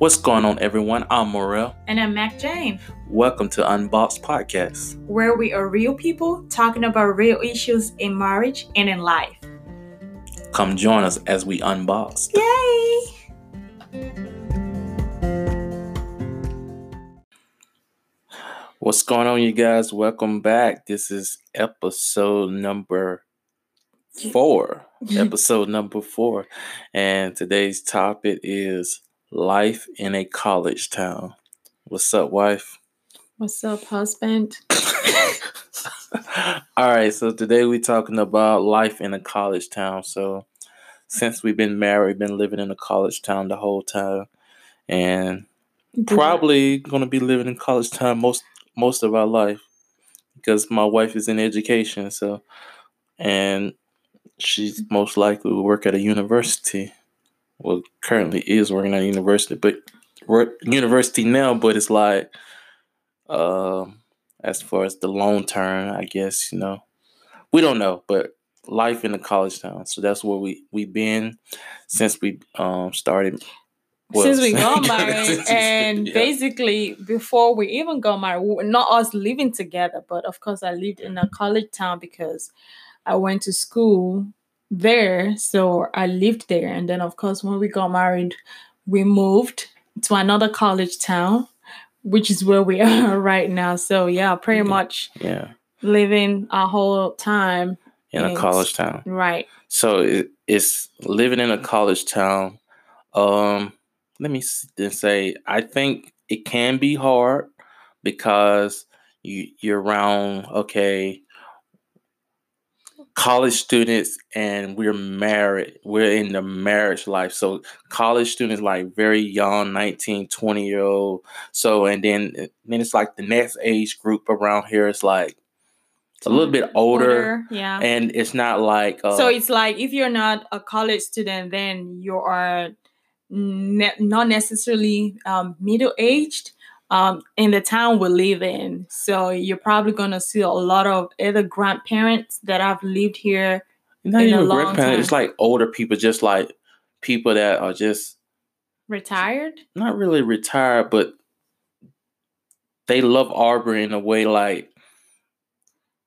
What's going on, everyone? I'm Morel. And I'm Mac Jane. Welcome to Unboxed Podcast, where we are real people talking about real issues in marriage and in life. Come join us as we unbox. Yay! What's going on, you guys? Welcome back. This is episode number four. episode number four. And today's topic is life in a college town. What's up, wife? What's up, husband? All right, so today we're talking about life in a college town. So, since we've been married, been living in a college town the whole time, and probably going to be living in college town most most of our life because my wife is in education. So, and she's most likely will work at a university well currently is working at university, but university now, but it's like um as far as the long term, I guess, you know. We don't know, but life in the college town. So that's where we we've been since we um started well, since we got married and yeah. basically before we even got married not us living together but of course i lived in a college town because i went to school there. So I lived there. And then, of course, when we got married, we moved to another college town, which is where we are right now. So, yeah, pretty much yeah. living our whole time in a college town. Right. So it, it's living in a college town. Um, let me then say, I think it can be hard because you you're around okay college students and we're married we're in the marriage life. So college students like very young 19 20 year old. So and then then it's like the next age group around here is like it's a little bit older, older yeah. And it's not like uh, so it's like if you're not a college student then you are ne- not necessarily um, middle aged um, in the town we live in. So you're probably gonna see a lot of other grandparents that have lived here. Not even grandparents. It's like older people, just like people that are just retired. Not really retired, but they love Auburn in a way like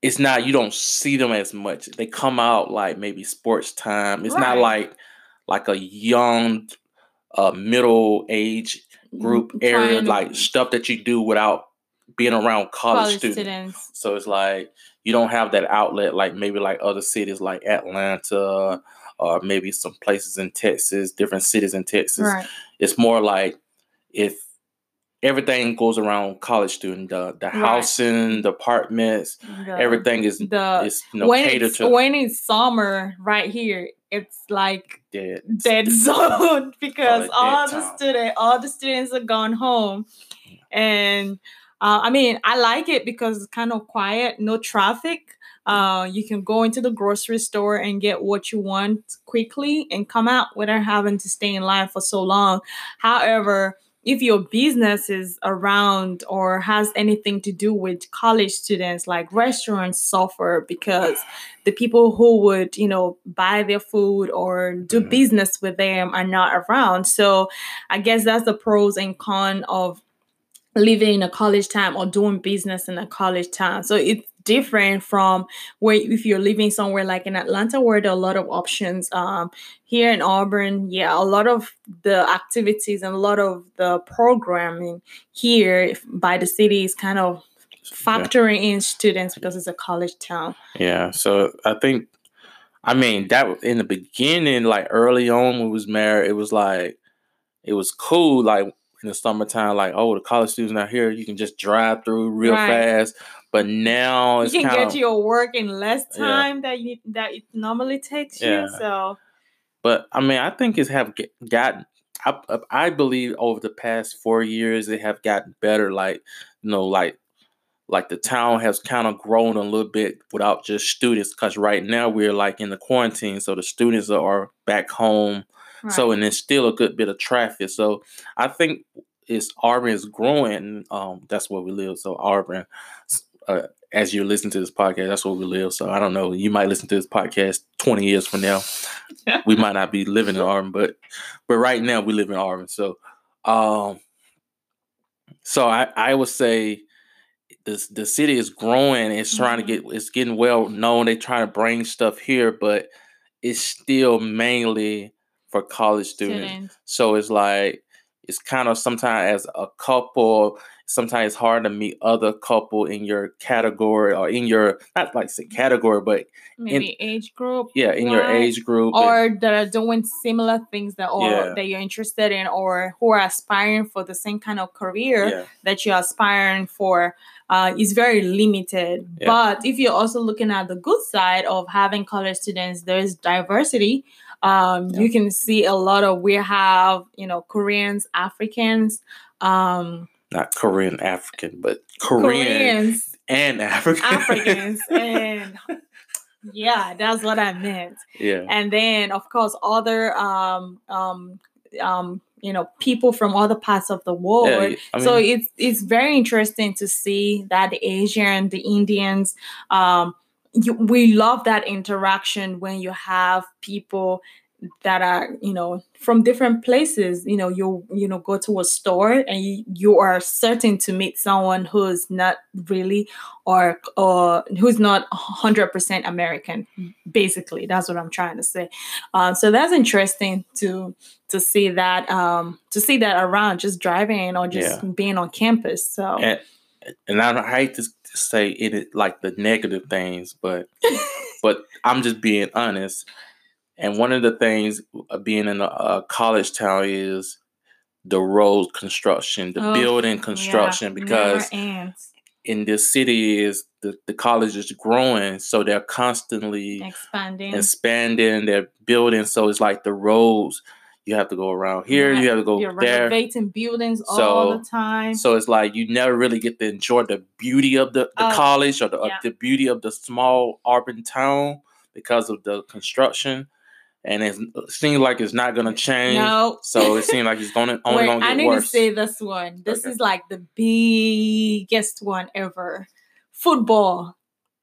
it's not you don't see them as much. They come out like maybe sports time. It's right. not like like a young uh middle age group mm-hmm. area, like stuff that you do without being around college, college students. students. So it's like you don't have that outlet like maybe like other cities like Atlanta or maybe some places in Texas, different cities in Texas. Right. It's more like if everything goes around college student, the the right. housing, the apartments, the, everything is the is you know, when catered to when it's summer right here, it's like dead, dead zone because all the student, all the students are gone home, and uh, I mean I like it because it's kind of quiet, no traffic. Uh, you can go into the grocery store and get what you want quickly and come out without having to stay in line for so long. However, if your business is around or has anything to do with college students like restaurants suffer because the people who would you know buy their food or do mm-hmm. business with them are not around so i guess that's the pros and cons of living in a college town or doing business in a college town so it's different from where if you're living somewhere like in Atlanta where there are a lot of options. Um, here in Auburn, yeah, a lot of the activities and a lot of the programming here by the city is kind of factoring yeah. in students because it's a college town. Yeah, so I think, I mean, that in the beginning, like early on when we was married, it was like, it was cool, like in the summertime, like, oh, the college students not here, you can just drive through real right. fast. But now you can get of, your work in less time yeah. that you that it normally takes yeah. you. So, but I mean, I think it's have gotten. I, I believe over the past four years it have gotten better. Like you know, like like the town has kind of grown a little bit without just students. Because right now we're like in the quarantine, so the students are back home. Right. So and it's still a good bit of traffic. So I think it's Auburn is growing. Um, that's where we live. So Auburn uh, as you listen to this podcast, that's where we live. So I don't know. You might listen to this podcast 20 years from now. we might not be living in Auburn, but but right now we live in Auburn. So Um, so I, I would say the the city is growing. It's trying mm-hmm. to get it's getting well known. They're trying to bring stuff here, but it's still mainly for college students. students. So it's like it's kind of sometimes as a couple sometimes it's hard to meet other couple in your category or in your not like say category but maybe in, age group yeah in your age group or and, that are doing similar things that or yeah. that you're interested in or who are aspiring for the same kind of career yeah. that you're aspiring for uh, is very limited but if you're also looking at the good side of having college students there's diversity um, you can see a lot of we have you know koreans africans um, not Korean African, but Korean Koreans and African. Africans and yeah, that's what I meant. Yeah. And then of course other um um um you know people from other parts of the world. Yeah, I mean, so it's it's very interesting to see that the Asian, the Indians, um you, we love that interaction when you have people that are you know from different places. You know you you know go to a store and you, you are certain to meet someone who's not really or or who's not 100% american basically. That's what i'm trying to say. Uh, so that's interesting to to see that um to see that around just driving or just yeah. being on campus so. And, and i hate to say it like the negative things but but i'm just being honest and one of the things uh, being in a, a college town is the road construction, the oh, building construction, yeah, because in this city is the, the college is growing, so they're constantly expanding, expanding, they're building. So it's like the roads. You have to go around here. You have to go you're there. Renovating buildings so, all the time. So it's like you never really get to enjoy the beauty of the, the oh, college or the, yeah. the beauty of the small urban town because of the construction and it seems like it's not gonna change. No. So it seems like it's gonna only Wait, gonna get I need worse. to say this one. This okay. is like the biggest one ever. Football.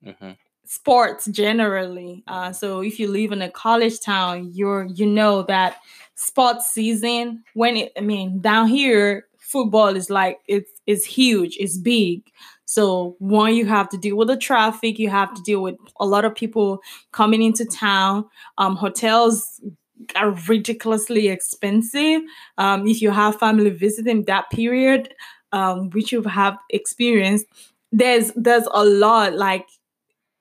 Mm-hmm. Sports generally. Uh, so if you live in a college town, you're you know that sports season when it. I mean, down here, football is like it's it's huge. It's big. So one, you have to deal with the traffic. You have to deal with a lot of people coming into town. Um, hotels are ridiculously expensive. Um, if you have family visiting that period, um, which you have experienced, there's there's a lot like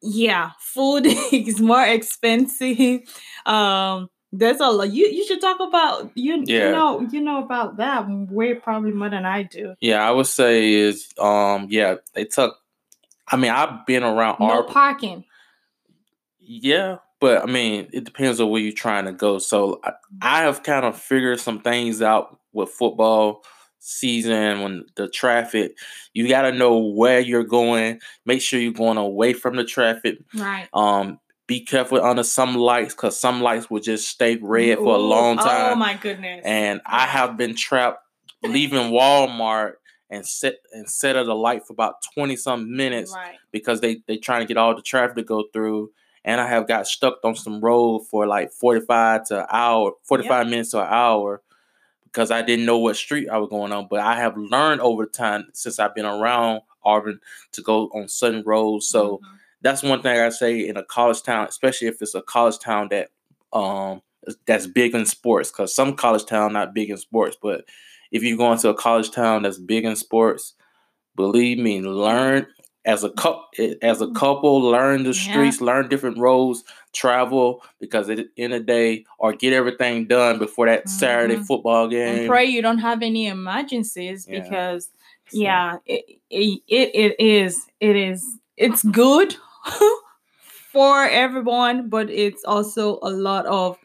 yeah, food is more expensive. Um, there's a lot. You you should talk about you. Yeah. You know you know about that way probably more than I do. Yeah, I would say is um yeah they took. I mean I've been around no our parking. Yeah, but I mean it depends on where you're trying to go. So I, I have kind of figured some things out with football season when the traffic you got to know where you're going make sure you're going away from the traffic right um be careful under some lights because some lights will just stay red Ooh, for a long oh time. Oh my goodness! And I have been trapped leaving Walmart and set and set at a light for about twenty some minutes right. because they they trying to get all the traffic to go through. And I have got stuck on some road for like forty five to an hour, forty five yep. minutes to an hour because I didn't know what street I was going on. But I have learned over time since I've been around Auburn to go on certain roads. So. Mm-hmm that's one thing I say in a college town, especially if it's a college town that um that's big in sports. Because some college town not big in sports, but if you go into a college town that's big in sports, believe me, learn as a couple as a mm. couple, learn the streets, yeah. learn different roads, travel because at the end of the day, or get everything done before that mm-hmm. Saturday football game. And pray you don't have any emergencies yeah. because so. yeah, it, it it is it is it's good for everyone, but it's also a lot of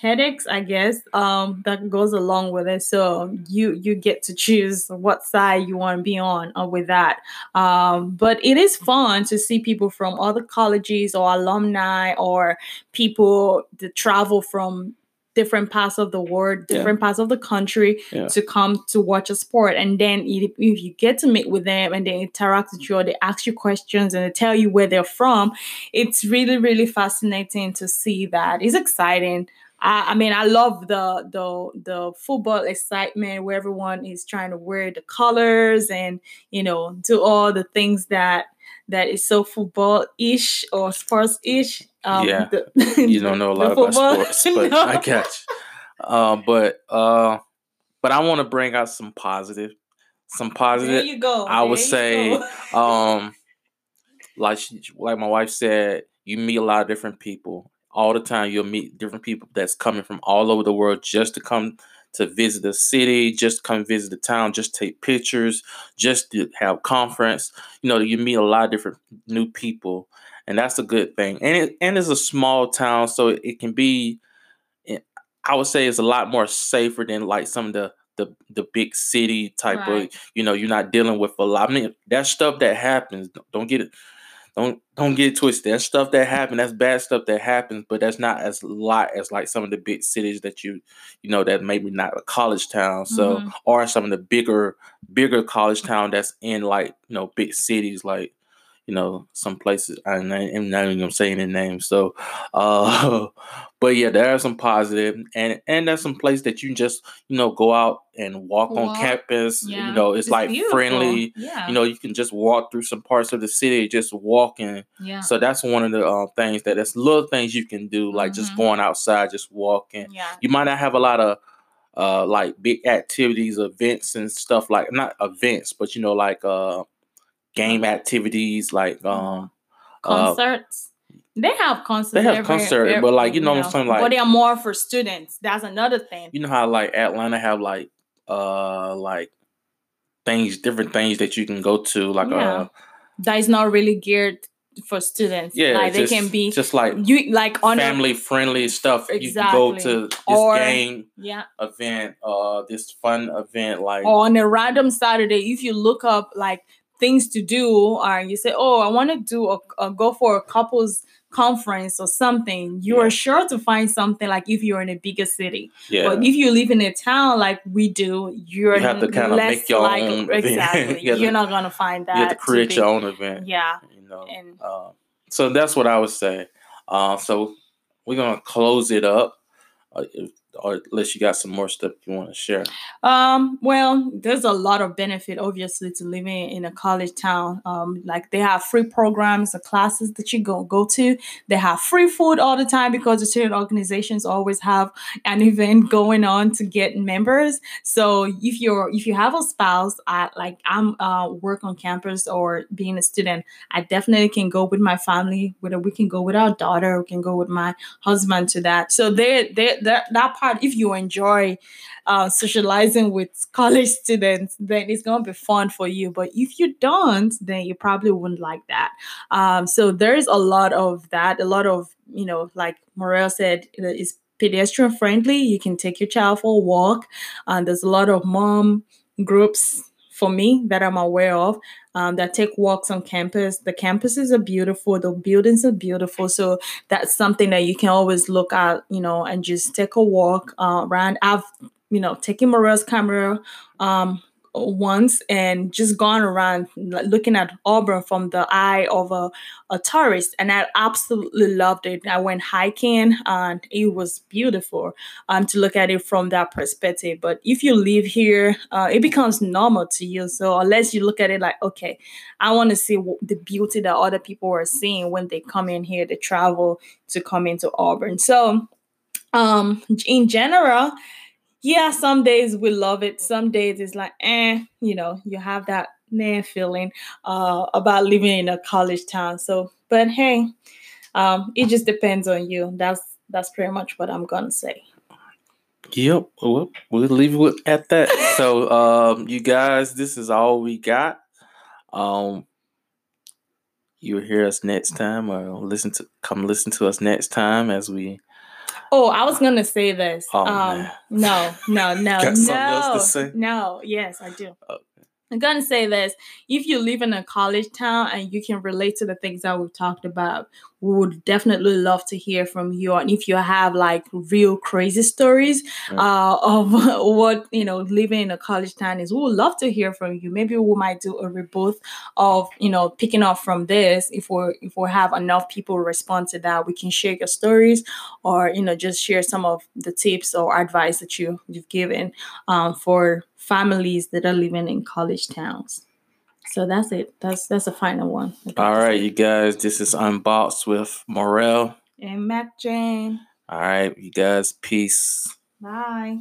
headaches i guess um that goes along with it. So you you get to choose what side you want to be on uh, with that. Um but it is fun to see people from other colleges or alumni or people that travel from different parts of the world, different yeah. parts of the country yeah. to come to watch a sport. And then if, if you get to meet with them and they interact with you or they ask you questions and they tell you where they're from, it's really, really fascinating to see that. It's exciting. I, I mean, I love the the the football excitement where everyone is trying to wear the colors and you know do all the things that that is so football ish or sports ish. Um, yeah, the, you don't know a lot about sports, but no. I catch. Uh, but uh, but I want to bring out some positive, some positive. There you go. I there would say, um, like she, like my wife said, you meet a lot of different people all the time. You'll meet different people that's coming from all over the world just to come to visit the city, just come visit the town, just take pictures, just to have conference. You know, you meet a lot of different new people, and that's a good thing. And it, and it's a small town, so it can be. Eh, I would say it's a lot more safer than like some of the the the big city type right. of. You know, you're not dealing with a lot. I mean, that stuff that happens. Don't get it don't don't get twisted. That's stuff that happens. That's bad stuff that happens, but that's not as lot as like some of the big cities that you you know that maybe not a college town. So mm-hmm. or some of the bigger bigger college town that's in like you know big cities like you know, some places. I'm not, I'm not even gonna say any names. So, uh, but yeah, there are some positive, and and there's some place that you just you know go out and walk, walk. on campus. Yeah. You know, it's, it's like beautiful. friendly. Yeah. You know, you can just walk through some parts of the city just walking. Yeah. So that's one of the uh, things that it's little things you can do, like mm-hmm. just going outside, just walking. Yeah. You might not have a lot of uh like big activities events and stuff like not events but you know like uh game activities like mm-hmm. um uh, concerts. Uh, they have concerts. They have every, concerts, every, but like you know, you know, saying. like. But they are more for students. That's another thing. You know how like Atlanta have like uh like things, different things that you can go to, like yeah. uh that is not really geared for students. Yeah, like just, they can be just like you like on family friendly stuff. Exactly. You can go to this or, game yeah. event, uh, this fun event, like or on a random Saturday. If you look up like things to do or you say oh i want to do a, a, go for a couples conference or something you yeah. are sure to find something like if you're in a bigger city. Yeah. but if you live in a town like we do you're you have to kind of make your like, own exactly. you are not gonna find that you have to create to your own event yeah. you know and, uh, so that's what i would say. Uh, so we're gonna close it up. Uh, or unless you got some more stuff you want to share. Um, well, there's a lot of benefit, obviously, to living in a college town. Um, like they have free programs or classes that you go go to. They have free food all the time because the student organizations always have an event going on to get members. So if you're if you have a spouse, I like I'm uh, work on campus or being a student, I definitely can go with my family. Whether we can go with our daughter, we can go with my husband to that. So they they that that if you enjoy uh, socializing with college students, then it's going to be fun for you. But if you don't, then you probably wouldn't like that. Um, so there's a lot of that, a lot of, you know, like Morel said, it's pedestrian friendly. You can take your child for a walk. And there's a lot of mom groups for me that I'm aware of um, that take walks on campus. The campuses are beautiful, the buildings are beautiful. So that's something that you can always look at, you know, and just take a walk uh, around. I've, you know, taken Morel's camera um, once and just gone around looking at Auburn from the eye of a, a tourist, and I absolutely loved it. I went hiking, and it was beautiful um, to look at it from that perspective. But if you live here, uh, it becomes normal to you. So unless you look at it like, okay, I want to see the beauty that other people are seeing when they come in here, they travel to come into Auburn. So, um, in general yeah, some days we love it. Some days it's like, eh, you know, you have that nah feeling uh, about living in a college town. So, but hey, um, it just depends on you. That's that's pretty much what I'm gonna say. Yep. Well, we'll leave it at that. so, um, you guys, this is all we got. Um, you'll hear us next time, or listen to come listen to us next time as we Oh, I was gonna say this. Oh, um, no, no, no, no, no. Yes, I do. Okay. I'm gonna say this. If you live in a college town and you can relate to the things that we've talked about, we would definitely love to hear from you. And if you have like real crazy stories uh, of what you know living in a college town is, we would love to hear from you. Maybe we might do a reboot of you know picking up from this. If we if we have enough people respond to that, we can share your stories, or you know just share some of the tips or advice that you you've given um, for families that are living in college towns. So that's it. That's that's the final one. All right, you guys. This is Unboxed with Morel and Mac Jane. All right, you guys. Peace. Bye.